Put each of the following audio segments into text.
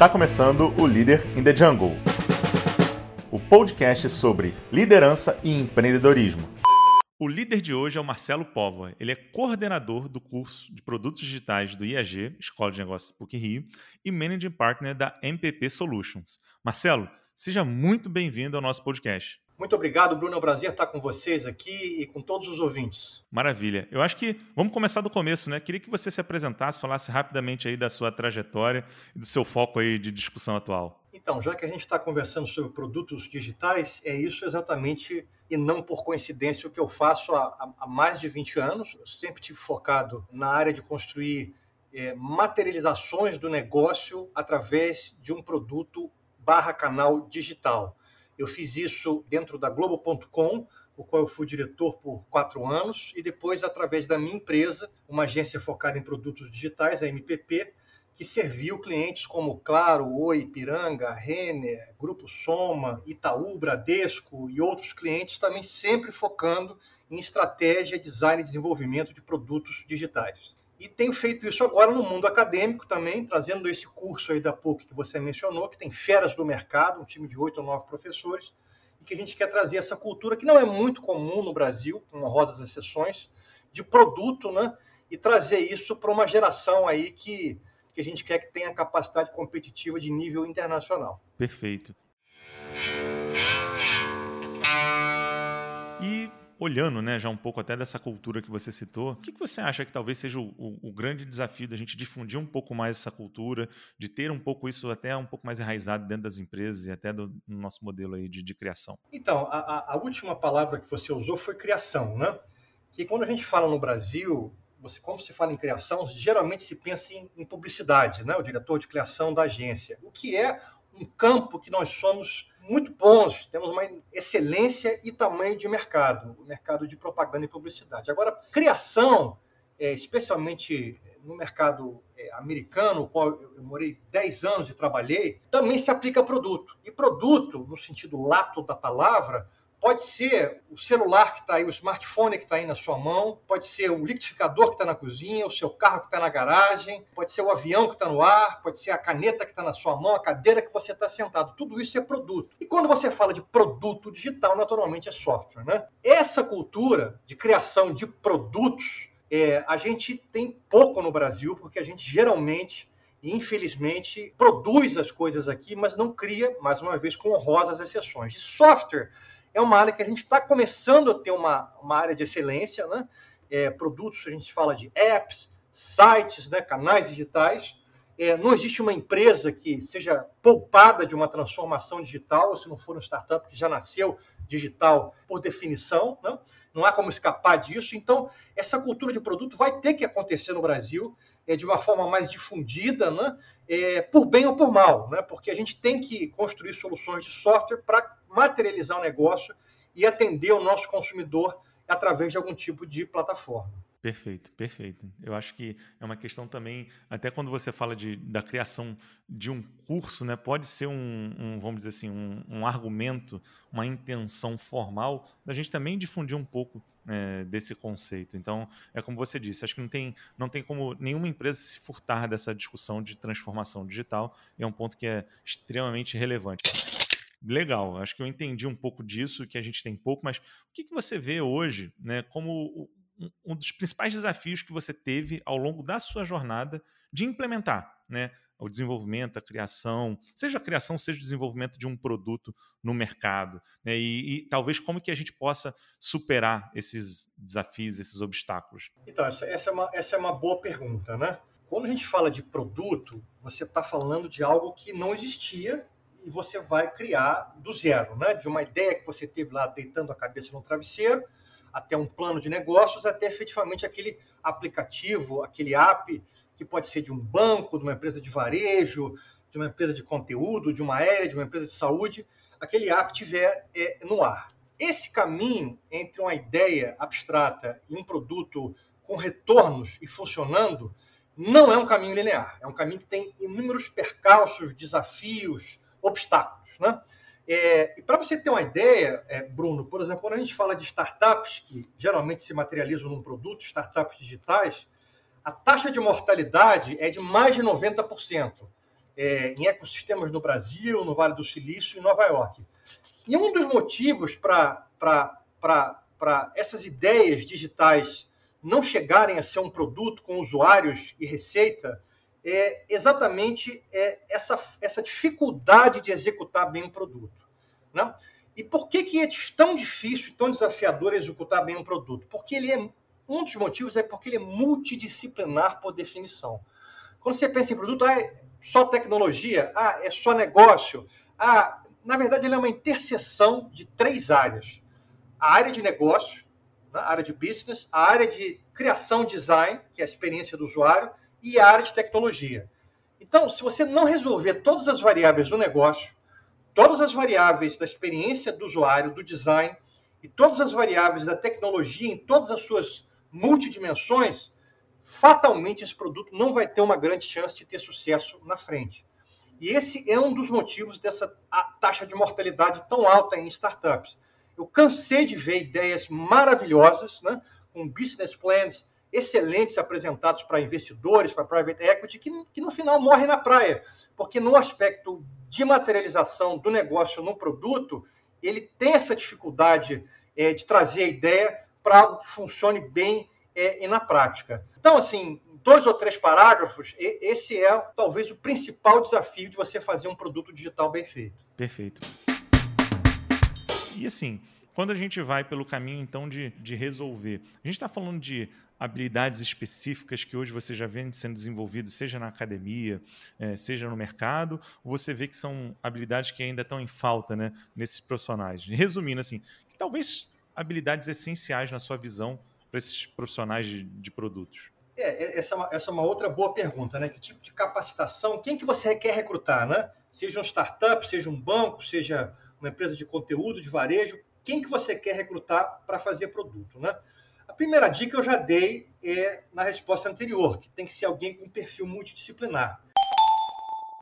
Está começando o Líder in the Jungle, o podcast sobre liderança e empreendedorismo. O líder de hoje é o Marcelo Póvoa. Ele é coordenador do curso de produtos digitais do IAG, Escola de Negócios PUC Rio, e Managing Partner da MPP Solutions. Marcelo, seja muito bem-vindo ao nosso podcast. Muito obrigado, Bruno. É um prazer estar com vocês aqui e com todos os ouvintes. Maravilha. Eu acho que vamos começar do começo, né? Queria que você se apresentasse, falasse rapidamente aí da sua trajetória e do seu foco aí de discussão atual. Então, já que a gente está conversando sobre produtos digitais, é isso exatamente e não por coincidência o que eu faço há, há mais de 20 anos. Eu sempre tive focado na área de construir é, materializações do negócio através de um produto barra canal digital. Eu fiz isso dentro da Globo.com, o qual eu fui diretor por quatro anos, e depois, através da minha empresa, uma agência focada em produtos digitais, a MPP, que serviu clientes como Claro, Oi, Ipiranga, Renner, Grupo Soma, Itaú, Bradesco e outros clientes, também sempre focando em estratégia, design e desenvolvimento de produtos digitais. E tenho feito isso agora no mundo acadêmico também, trazendo esse curso aí da PUC que você mencionou, que tem feras do mercado, um time de oito ou nove professores, e que a gente quer trazer essa cultura que não é muito comum no Brasil, com honrosas exceções, de produto, né? E trazer isso para uma geração aí que, que a gente quer que tenha capacidade competitiva de nível internacional. Perfeito. Olhando né, já um pouco até dessa cultura que você citou, o que, que você acha que talvez seja o, o, o, grande desafio da gente difundir um pouco mais essa cultura, de ter um pouco isso até um pouco mais enraizado dentro das empresas e até do no nosso modelo aí de, de criação? Então, a, a, última palavra que você usou foi criação, né? Que quando a gente fala no Brasil, você, quando se fala em criação, geralmente se pensa em, em publicidade, né? O diretor de criação da agência, o que é um campo que nós somos muito bons, temos uma excelência e tamanho de mercado, o mercado de propaganda e publicidade. Agora, criação, é, especialmente no mercado é, americano, qual eu morei 10 anos e trabalhei, também se aplica a produto. E produto, no sentido lato da palavra, Pode ser o celular que está aí, o smartphone que está aí na sua mão, pode ser o liquidificador que está na cozinha, o seu carro que está na garagem, pode ser o avião que está no ar, pode ser a caneta que está na sua mão, a cadeira que você está sentado. Tudo isso é produto. E quando você fala de produto digital, naturalmente é software. Né? Essa cultura de criação de produtos, é, a gente tem pouco no Brasil, porque a gente geralmente infelizmente, produz as coisas aqui, mas não cria, mais uma vez, com honrosas exceções. De software, é uma área que a gente está começando a ter uma, uma área de excelência, né? É, produtos, a gente fala de apps, sites, né? canais digitais. É, não existe uma empresa que seja poupada de uma transformação digital, se não for um startup que já nasceu digital por definição, né? não há como escapar disso. Então, essa cultura de produto vai ter que acontecer no Brasil é, de uma forma mais difundida, né? É, por bem ou por mal, né? porque a gente tem que construir soluções de software para materializar o negócio e atender o nosso consumidor através de algum tipo de plataforma. Perfeito, perfeito. Eu acho que é uma questão também, até quando você fala de, da criação de um curso, né, pode ser um, um vamos dizer assim, um, um, argumento, uma intenção formal da gente também difundir um pouco é, desse conceito. Então, é como você disse, acho que não tem, não tem como nenhuma empresa se furtar dessa discussão de transformação digital, e é um ponto que é extremamente relevante. Legal, acho que eu entendi um pouco disso, que a gente tem pouco, mas o que, que você vê hoje né, como um dos principais desafios que você teve ao longo da sua jornada de implementar né, o desenvolvimento, a criação, seja a criação, seja o desenvolvimento de um produto no mercado, né, e, e, talvez como que a gente possa superar esses desafios, esses obstáculos. Então, essa, essa, é, uma, essa é uma boa pergunta, né? Quando a gente fala de produto, você está falando de algo que não existia e você vai criar do zero, né? De uma ideia que você teve lá deitando a cabeça no travesseiro, até um plano de negócios, até efetivamente aquele aplicativo, aquele app que pode ser de um banco, de uma empresa de varejo, de uma empresa de conteúdo, de uma aérea, de uma empresa de saúde, aquele app tiver é, no ar. Esse caminho entre uma ideia abstrata e um produto com retornos e funcionando não é um caminho linear. É um caminho que tem inúmeros percalços, desafios, obstáculos. Né? É, e para você ter uma ideia, é, Bruno, por exemplo, quando a gente fala de startups que geralmente se materializam num produto, startups digitais, a taxa de mortalidade é de mais de 90%. é, em ecossistemas no Brasil, no Vale do Silício e Nova York. E um dos motivos para essas ideias digitais não chegarem a ser um produto com usuários e receita é exatamente é, essa, essa dificuldade de executar bem um produto. Né? E por que, que é tão difícil, tão desafiador executar bem um produto? Porque ele é um dos motivos é porque ele é multidisciplinar por definição. Quando você pensa em produto, ah, é só tecnologia, ah, é só negócio, ah, na verdade ele é uma interseção de três áreas: a área de negócio, né, a área de business, a área de criação design, que é a experiência do usuário, e a área de tecnologia. Então, se você não resolver todas as variáveis do negócio, todas as variáveis da experiência do usuário, do design e todas as variáveis da tecnologia em todas as suas multidimensões, fatalmente esse produto não vai ter uma grande chance de ter sucesso na frente. E esse é um dos motivos dessa taxa de mortalidade tão alta em startups. Eu cansei de ver ideias maravilhosas, né, com business plans excelentes apresentados para investidores, para private equity, que, que no final morrem na praia, porque no aspecto de materialização do negócio no produto, ele tem essa dificuldade é, de trazer a ideia para algo que funcione bem é, e na prática. Então, assim, dois ou três parágrafos, esse é talvez o principal desafio de você fazer um produto digital bem feito. Perfeito. E assim, quando a gente vai pelo caminho então de, de resolver, a gente está falando de habilidades específicas que hoje você já vê sendo desenvolvido, seja na academia, é, seja no mercado, você vê que são habilidades que ainda estão em falta né, nesses profissionais? Resumindo, assim, talvez habilidades essenciais na sua visão para esses profissionais de, de produtos. É, é, essa, é uma, essa é uma outra boa pergunta, né? Que tipo de capacitação, quem que você quer recrutar, né? Seja um startup, seja um banco, seja uma empresa de conteúdo, de varejo, quem que você quer recrutar para fazer produto, né? A primeira dica eu já dei é na resposta anterior, que tem que ser alguém com um perfil multidisciplinar.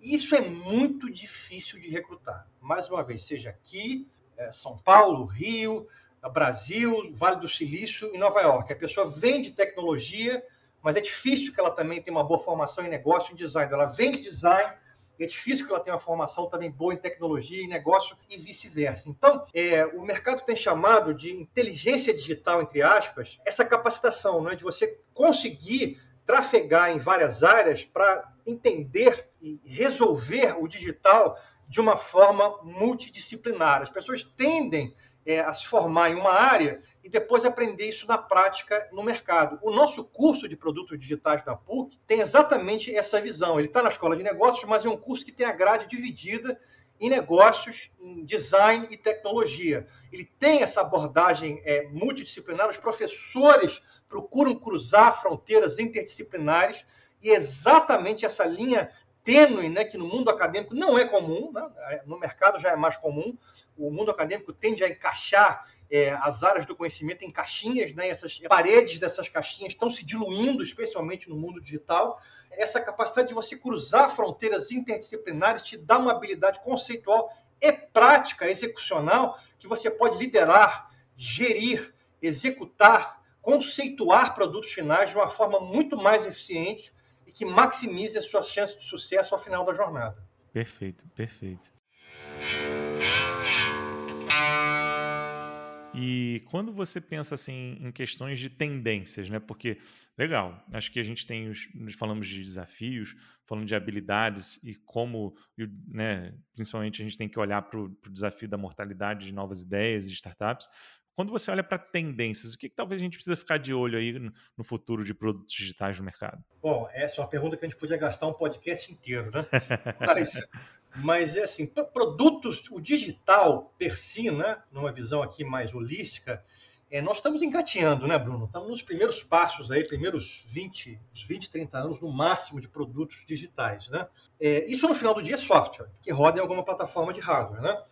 Isso é muito difícil de recrutar. Mais uma vez, seja aqui, é, São Paulo, Rio, Brasil, Vale do Silício e Nova York. A pessoa vende tecnologia, mas é difícil que ela também tenha uma boa formação em negócio e design. Ela vende design, é difícil que ela tenha uma formação também boa em tecnologia e negócio e vice-versa. Então, é, o mercado tem chamado de inteligência digital, entre aspas, essa capacitação, né, de você conseguir trafegar em várias áreas para entender e resolver o digital de uma forma multidisciplinar. As pessoas tendem é, a se formar em uma área e depois aprender isso na prática no mercado. O nosso curso de produtos digitais da PUC tem exatamente essa visão. Ele está na escola de negócios, mas é um curso que tem a grade dividida em negócios, em design e tecnologia. Ele tem essa abordagem é, multidisciplinar, os professores procuram cruzar fronteiras interdisciplinares e exatamente essa linha tênue, né, que no mundo acadêmico não é comum, né, no mercado já é mais comum. O mundo acadêmico tende a encaixar é, as áreas do conhecimento em caixinhas, né, essas paredes dessas caixinhas estão se diluindo, especialmente no mundo digital. Essa capacidade de você cruzar fronteiras interdisciplinares te dá uma habilidade conceitual e prática, execucional, que você pode liderar, gerir, executar, conceituar produtos finais de uma forma muito mais eficiente que maximize as suas chances de sucesso ao final da jornada. Perfeito, perfeito. E quando você pensa assim em questões de tendências, né? Porque legal, acho que a gente tem os, nós falamos de desafios, falando de habilidades e como, né? Principalmente a gente tem que olhar para o desafio da mortalidade de novas ideias e startups. Quando você olha para tendências, o que, que, talvez a gente precisa ficar de olho aí no, no, futuro de produtos digitais no mercado? Bom, essa é uma pergunta que a gente podia gastar um podcast inteiro, né? Mas, mas é assim, produtos, o digital per si, né? Numa visão aqui mais holística, é, nós estamos engateando, né, Bruno? Estamos nos primeiros passos aí, primeiros 20, 20, 30 anos no máximo de produtos digitais, né? É, isso no final do dia é software, que roda em alguma plataforma de hardware, né?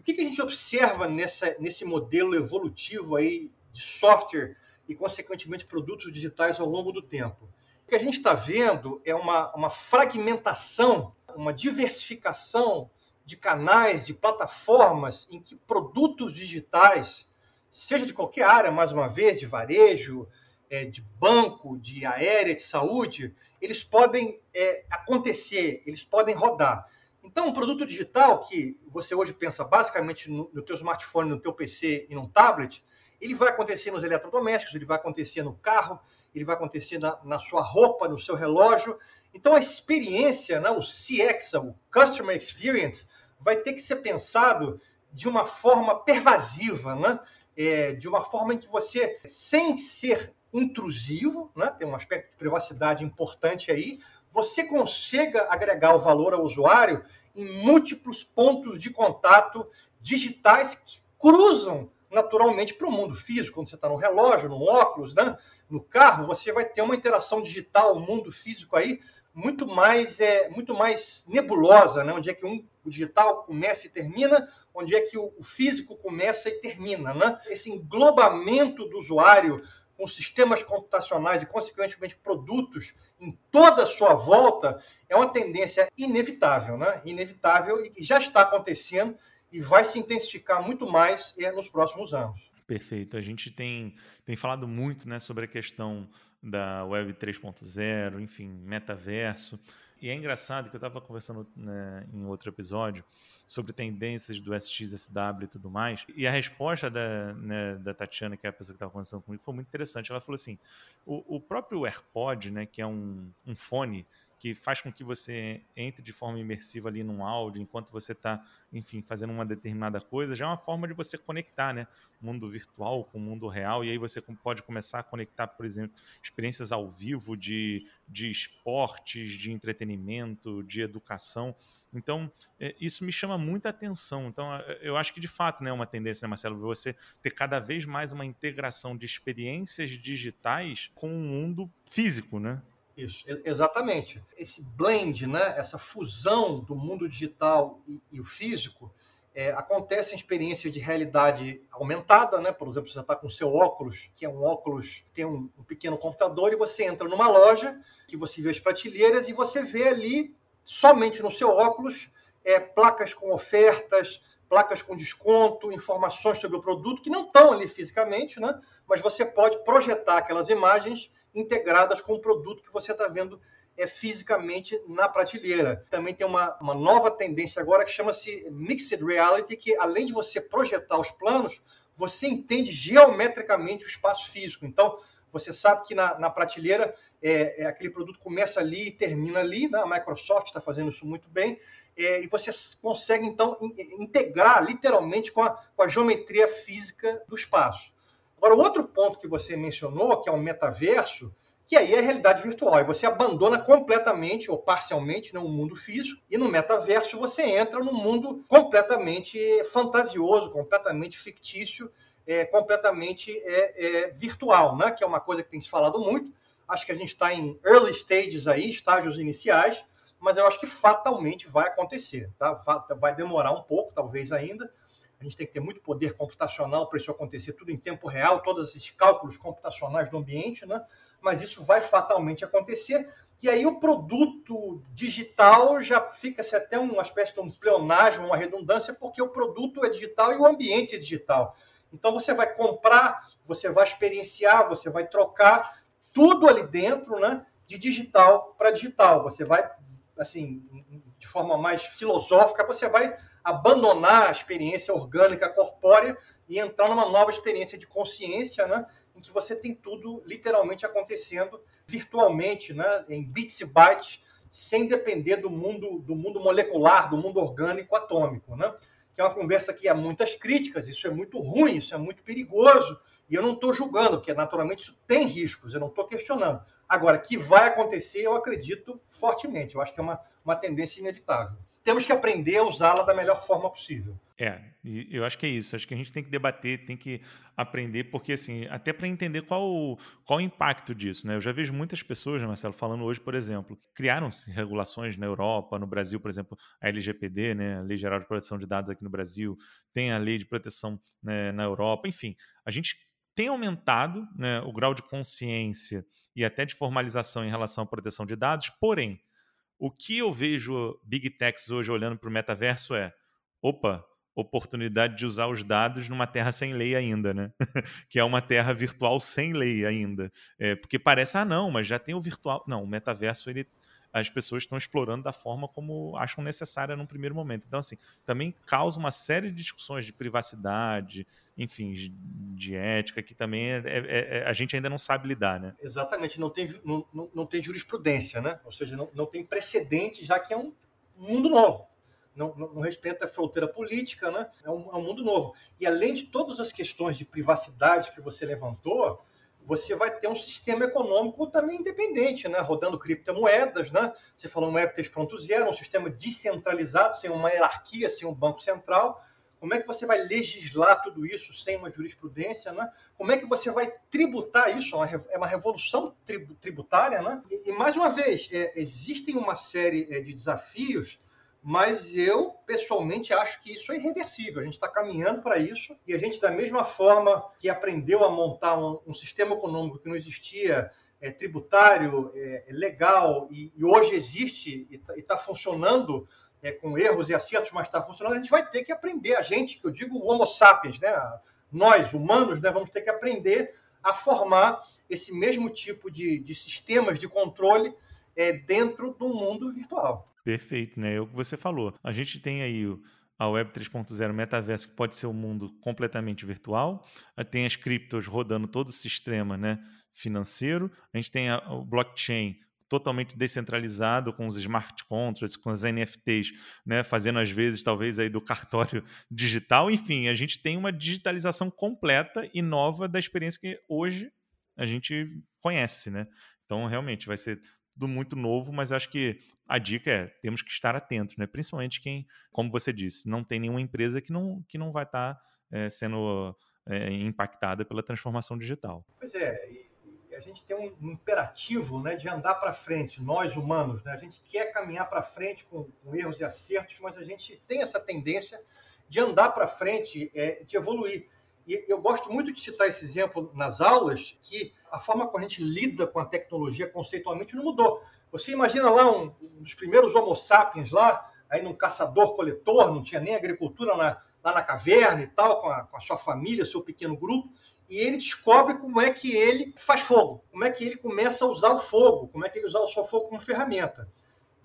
o que, que a gente observa nessa, nesse modelo evolutivo aí de software e, consequentemente, produtos digitais ao longo do tempo? O que a gente está vendo é uma, uma fragmentação, uma diversificação de canais, de plataformas em que produtos digitais, seja de qualquer área, mais uma vez, de varejo, é, de banco, de aérea, de saúde, eles podem é, acontecer, eles podem rodar. Então, um produto digital que você hoje pensa basicamente no, no teu smartphone, no teu PC e num tablet, ele vai acontecer nos eletrodomésticos, ele vai acontecer no carro, ele vai acontecer na, na sua roupa, no seu relógio. Então, a experiência, né, o CX, o Customer Experience, vai ter que ser pensado de uma forma pervasiva, né? É, de uma forma em que você, sem ser intrusivo, né? tem um aspecto de privacidade importante aí, você consiga agregar o valor ao usuário em múltiplos pontos de contato digitais que cruzam naturalmente para o mundo físico. Quando você está no relógio, no óculos, né? no carro, você vai ter uma interação digital, o mundo físico aí, muito mais é muito mais nebulosa, né? Onde é que um, o digital começa e termina, onde é que o, o físico começa e termina, né? Esse englobamento do usuário com sistemas computacionais e, consequentemente, produtos em toda a sua volta, é uma tendência inevitável, né? Inevitável e já está acontecendo e vai se intensificar muito mais é, nos próximos anos. Perfeito. A gente tem, tem falado muito né, sobre a questão da Web 3.0, enfim, metaverso. E é engraçado que eu estava conversando né, em outro episódio sobre tendências do SXSW e tudo mais. E a resposta da, né, da Tatiana, que é a pessoa que estava conversando comigo, foi muito interessante. Ela falou assim: o, o próprio AirPod, né, que é um, um fone que faz com que você entre de forma imersiva ali num áudio enquanto você está, enfim, fazendo uma determinada coisa, já é uma forma de você conectar, né? O mundo virtual com o mundo real, e aí você pode começar a conectar, por exemplo, experiências ao vivo de, de esportes, de entretenimento, de educação. Então, é, isso me chama muita atenção. Então, eu acho que de fato né, é uma tendência, né, Marcelo, você ter cada vez mais uma integração de experiências digitais com o mundo físico, né? Isso, exatamente. Esse blend, né, essa fusão do mundo digital e, e o físico, é, acontece em experiências de realidade aumentada, né? Por exemplo, você está com o seu óculos, que é um óculos, tem um, um, pequeno computador, e você entra numa loja, que você vê as prateleiras, e você vê ali, somente no seu óculos, é, placas com ofertas, placas com desconto, informações sobre o produto, que não estão ali fisicamente, né? Mas você pode projetar aquelas imagens integradas com o produto que você está vendo é, fisicamente na prateleira. Também tem uma, uma nova tendência agora que chama-se Mixed Reality, que além de você projetar os planos, você entende geometricamente o espaço físico. Então, você sabe que na, na prateleira é, é, aquele produto começa ali e termina ali, né? a Microsoft está fazendo isso muito bem, é, e você consegue então in, integrar literalmente com a, com a geometria física do espaço. Agora, o outro ponto que você mencionou, que é o metaverso, que aí é a realidade virtual. E você abandona completamente ou parcialmente né, o mundo físico, e no metaverso você entra num mundo completamente fantasioso, completamente fictício, é, completamente é, é, virtual, né? que é uma coisa que tem se falado muito. Acho que a gente está em early stages aí, estágios iniciais, mas eu acho que fatalmente vai acontecer. Tá? Vai demorar um pouco, talvez ainda, a gente tem que ter muito poder computacional para isso acontecer tudo em tempo real, todos esses cálculos computacionais do ambiente, né? mas isso vai fatalmente acontecer. E aí o produto digital já fica-se até uma espécie de um pleonasmo, uma redundância, porque o produto é digital e o ambiente é digital. Então você vai comprar, você vai experienciar, você vai trocar tudo ali dentro, né? De digital para digital. Você vai, assim, de forma mais filosófica, você vai abandonar a experiência orgânica corpórea e entrar numa nova experiência de consciência, né? em que você tem tudo literalmente acontecendo virtualmente, né? em bits e bytes, sem depender do mundo do mundo molecular, do mundo orgânico atômico, né? Que é uma conversa que há muitas críticas, isso é muito ruim, isso é muito perigoso, e eu não estou julgando, porque naturalmente isso tem riscos, eu não estou questionando. Agora, que vai acontecer, eu acredito fortemente, eu acho que é uma, uma tendência inevitável temos que aprender a usá-la da melhor forma possível. É, eu acho que é isso. Acho que a gente tem que debater, tem que aprender, porque assim, até para entender qual, o, qual o impacto disso, né? Eu já vejo muitas pessoas, né, Marcelo, falando hoje, por exemplo, criaram-se regulações na Europa, no Brasil, por exemplo, a LGPD, né, a Lei Geral de Proteção de Dados aqui no Brasil, tem a Lei de Proteção né, na Europa, enfim, a gente tem aumentado né, o grau de consciência e até de formalização em relação à proteção de dados, porém, o que eu vejo Big Techs hoje olhando para o metaverso é: opa, oportunidade de usar os dados numa terra sem lei ainda, né? que é uma terra virtual sem lei ainda. É, porque parece, ah, não, mas já tem o virtual. Não, o metaverso ele as pessoas estão explorando da forma como acham necessária num primeiro momento. Então, assim, também causa uma série de discussões de privacidade, enfim, de, ética, que também é, é, é, a gente ainda não sabe lidar, né? Exatamente, não tem, não, não, não tem jurisprudência, né? Ou seja, não, não tem precedente, já que é um mundo novo. Não, não, não, respeita a fronteira política, né? É um, é um, mundo novo. E além de todas as questões de privacidade que você levantou, você vai ter um sistema econômico também independente, né? rodando criptomoedas. Né? Você falou no Web 3.0, um sistema descentralizado, sem uma hierarquia, sem um banco central. Como é que você vai legislar tudo isso sem uma jurisprudência? Né? Como é que você vai tributar isso? É uma revolução tributária. Né? E, e mais uma vez, é, existem uma série é, de desafios mas eu pessoalmente acho que isso é irreversível. A gente está caminhando para isso e a gente, da mesma forma que aprendeu a montar um, um sistema econômico que não existia, é, tributário, é, legal, e, e, hoje existe e está tá funcionando é, com erros e acertos, mas está funcionando, a gente vai ter que aprender. A gente, que eu digo Homo sapiens, né? nós, humanos, né, vamos ter que aprender a formar esse mesmo tipo de, de sistemas de controle é, dentro do mundo virtual. Perfeito, né? É o que você falou. A gente tem aí a Web 3.0 metaverso, que pode ser um mundo completamente virtual. Tem as criptos rodando todo o sistema né, financeiro. A gente tem a, o blockchain totalmente descentralizado com os smart contracts, com as NFTs, né, fazendo às vezes talvez aí do cartório digital. Enfim, a gente tem uma digitalização completa e nova da experiência que hoje a gente conhece, né? Então, realmente, vai ser muito novo, mas acho que a dica é temos que estar atentos, né? Principalmente quem, como você disse, não tem nenhuma empresa que não, que não vai estar tá, é, sendo é, impactada pela transformação digital. Pois é, e a gente tem um imperativo né, de andar para frente, nós humanos, né? A gente quer caminhar para frente com, com, erros e acertos, mas a gente tem essa tendência de andar para frente, é, de evoluir. E eu gosto muito de citar esse exemplo nas aulas, que a forma como a gente lida com a tecnologia conceitualmente não mudou. Você imagina lá um, um dos primeiros Homo sapiens lá, aí num caçador-coletor, não tinha nem agricultura na, lá na caverna e tal, com a, com a sua família, seu pequeno grupo, e ele descobre como é que ele faz fogo, como é que ele começa a usar o fogo, como é que ele usa o seu fogo como ferramenta.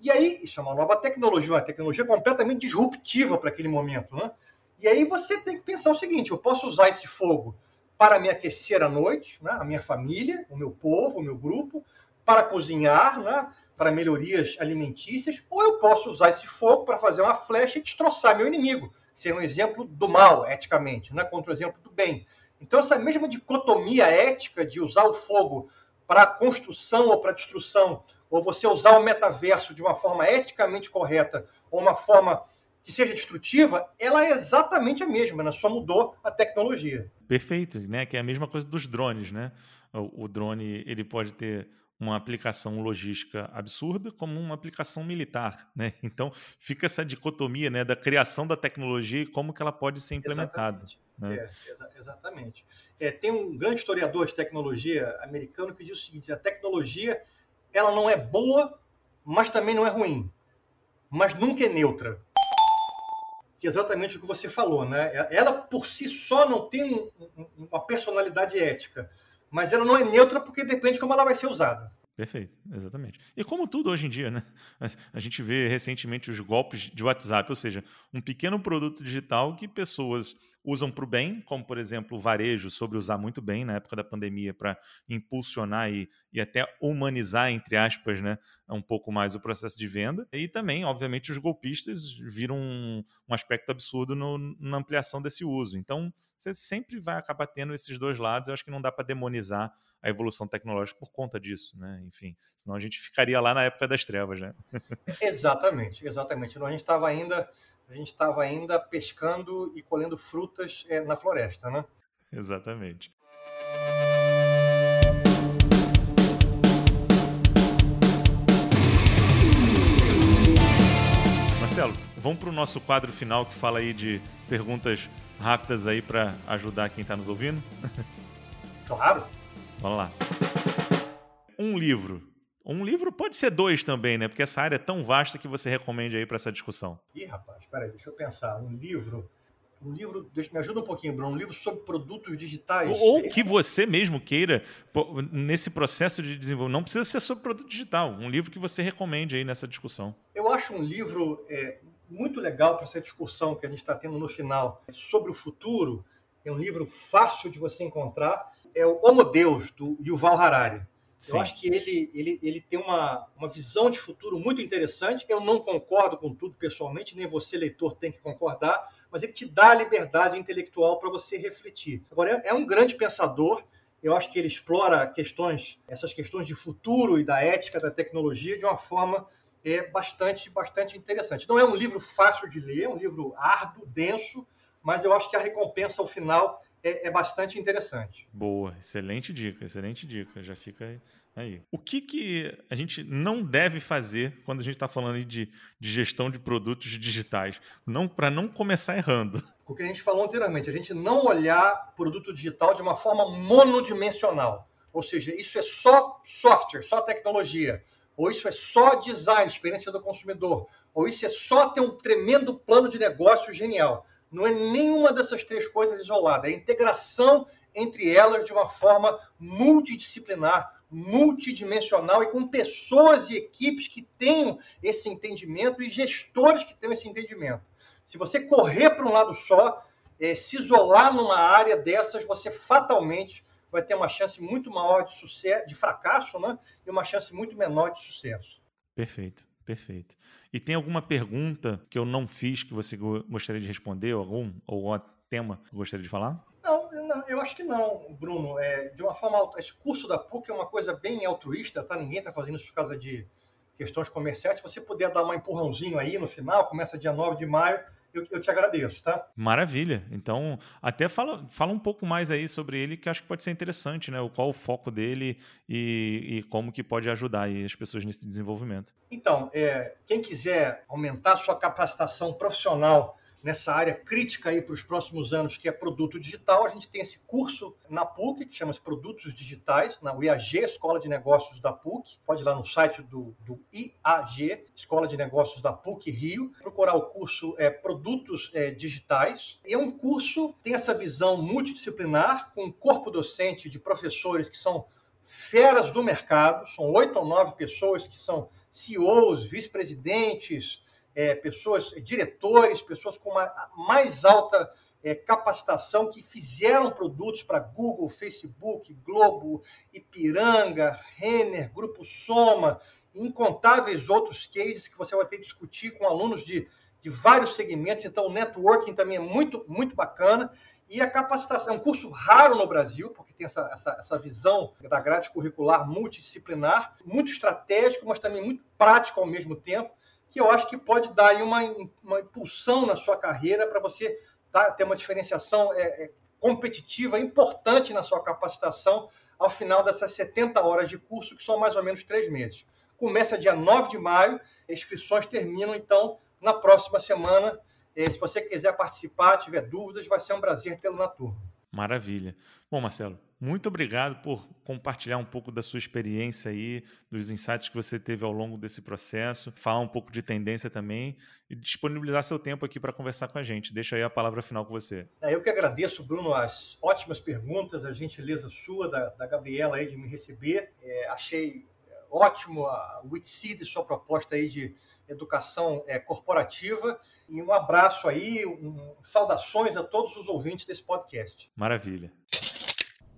E aí, isso é uma nova tecnologia, uma tecnologia completamente disruptiva para aquele momento, né? E aí você tem que pensar o seguinte: eu posso usar esse fogo para me aquecer à noite, né? a minha família, o meu povo, o meu grupo, para cozinhar, né? para melhorias alimentícias, ou eu posso usar esse fogo para fazer uma flecha e destroçar meu inimigo, seria um exemplo do mal, eticamente, né? contra o exemplo do bem. Então, essa mesma dicotomia ética de usar o fogo para construção ou para destruição, ou você usar o metaverso de uma forma eticamente correta, ou uma forma que seja destrutiva, ela é exatamente a mesma, né? só mudou a tecnologia. Perfeito, né? Que é a mesma coisa dos drones, né? O, o drone ele pode ter uma aplicação logística absurda como uma aplicação militar, né? Então fica essa dicotomia, né, da criação da tecnologia e como que ela pode ser implementada. Exatamente. Né? É, exa exatamente. É, tem um grande historiador de tecnologia americano que diz o seguinte: a tecnologia ela não é boa, mas também não é ruim, mas nunca é neutra. Que é exatamente o que você falou, né? Ela por si só não tem um, um, uma personalidade ética mas ela não é neutra porque depende de como ela vai ser usada. Perfeito, exatamente. E como tudo hoje em dia, né? A gente vê recentemente os golpes de WhatsApp, ou seja, um pequeno produto digital que pessoas usam para o bem, como por exemplo o varejo, sobre usar muito bem na época da pandemia para impulsionar e, e até humanizar, entre aspas, né, um pouco mais o processo de venda. E também, obviamente, os golpistas viram um, um aspecto absurdo no, na ampliação desse uso. Então, você sempre vai acabar tendo esses dois lados. Eu acho que não dá para demonizar a evolução tecnológica por conta disso, né? Enfim, senão a gente ficaria lá na época das trevas, né? exatamente, exatamente. A gente estava ainda, a gente estava ainda pescando e colhendo frutas é, na floresta, né? Exatamente. Marcelo, vamos para o nosso quadro final que fala aí de perguntas rápidas aí para ajudar quem está nos ouvindo? Claro. Vamos lá. Um livro. Um livro pode ser dois também, né? Porque essa área é tão vasta que você recomende aí para essa discussão. Ih, rapaz, peraí, deixa eu pensar. Um livro. um livro, me ajuda um pouquinho, Bruno, um livro sobre produtos digitais. Ou que você mesmo queira, nesse processo de desenvolvimento, não precisa ser sobre produto digital, um livro que você recomende aí nessa discussão. Eu acho um livro é, muito legal para essa discussão que a gente está tendo no final sobre o futuro. É um livro fácil de você encontrar. É o Homo Deus, do Yuval Harari. Sim. Eu acho que ele, ele, ele tem uma, uma visão de futuro muito interessante. Eu não concordo com tudo pessoalmente, nem você, leitor, tem que concordar, mas ele te dá a liberdade intelectual para você refletir. Agora, é, é um grande pensador. Eu acho que ele explora questões, essas questões de futuro e da ética da tecnologia de uma forma é, bastante, bastante interessante. Não é um livro fácil de ler, é um livro árduo, denso, mas eu acho que a recompensa ao final é, é bastante interessante. Boa, excelente dica, excelente dica. Já fica aí. O que, que a gente não deve fazer quando a gente está falando de, de gestão de produtos digitais? Não Para não começar errando. O que a gente falou anteriormente, a gente não olhar produto digital de uma forma monodimensional. Ou seja, isso é só software, só tecnologia. Ou isso é só design, experiência do consumidor. Ou isso é só ter um tremendo plano de negócio genial não é nenhuma dessas três coisas isolada, é a integração entre elas de uma forma multidisciplinar, multidimensional e com pessoas e equipes que tenham esse entendimento e gestores que tenham esse entendimento. Se você correr para um lado só, é, se isolar numa área dessas, você fatalmente vai ter uma chance muito maior de sucesso, de fracasso, né? E uma chance muito menor de sucesso. Perfeito. Perfeito. E tem alguma pergunta que eu não fiz que você gostaria de responder, algum ou tema que gostaria de falar? Não, não, eu acho que não, Bruno. É, de uma forma, esse curso da PUC é uma coisa bem altruísta, tá? Ninguém está fazendo isso por causa de questões comerciais. Se você puder dar um empurrãozinho aí no final, começa dia 9 de maio, eu, eu, te agradeço, tá? Maravilha. Então, até fala, fala um pouco mais aí sobre ele, que acho que pode ser interessante, né? Qual o foco dele e, e como que pode ajudar as pessoas nesse desenvolvimento. Então, é, quem quiser aumentar sua capacitação profissional nessa área crítica aí para os próximos anos, que é produto digital. A gente tem esse curso na PUC, que chama-se Produtos Digitais, na UIAG, Escola de Negócios da PUC. Pode ir lá no site do, do IAG, Escola de Negócios da PUC Rio, procurar o curso é, Produtos é, Digitais. E é um curso tem essa visão multidisciplinar, com um corpo docente de professores que são feras do mercado, são oito ou nove pessoas que são CEOs, vice-presidentes, é, pessoas, diretores, pessoas com uma mais alta é, capacitação que fizeram produtos para Google, Facebook, Globo, Ipiranga, Renner, Grupo Soma, incontáveis outros cases que você vai ter que discutir com alunos de, de vários segmentos. Então, o networking também é muito, muito bacana. E a capacitação é um curso raro no Brasil, porque tem essa, essa, essa visão da grade curricular multidisciplinar, muito estratégico, mas também muito prático ao mesmo tempo que eu acho que pode dar aí uma, uma impulsão na sua carreira para você tá, ter uma diferenciação é, é, competitiva importante na sua capacitação ao final dessas 70 horas de curso, que são mais ou menos três meses. Começa dia 9 de maio, inscrições terminam, então, na próxima semana. É, se você quiser participar, tiver dúvidas, vai ser um prazer tê-lo na turma. Maravilha. Bom, Marcelo, muito obrigado por compartilhar um pouco da sua experiência aí, dos insights que você teve ao longo desse processo, falar um pouco de tendência também e disponibilizar seu tempo aqui para conversar com a gente. Deixa aí a palavra final com você. É, eu que agradeço, Bruno, as ótimas perguntas, a gentileza sua, da, da Gabriela aí de me receber. É, achei ótimo a Witseed, sua proposta aí de educação é, corporativa. E um abraço aí, um, saudações a todos os ouvintes desse podcast. Maravilha.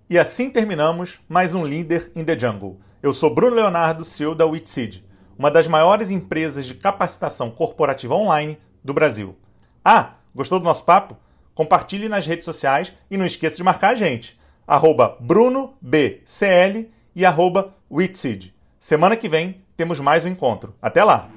E assim terminamos mais um Leader in the Jungle. Eu sou Bruno Leonardo, CEO da Witseed, uma das maiores empresas de capacitação corporativa online do Brasil. Ah, gostou do nosso papo? Compartilhe nas redes sociais e não esqueça de marcar a gente. Arroba BrunoBCL e arroba. Semana que vem temos mais um encontro. Até lá!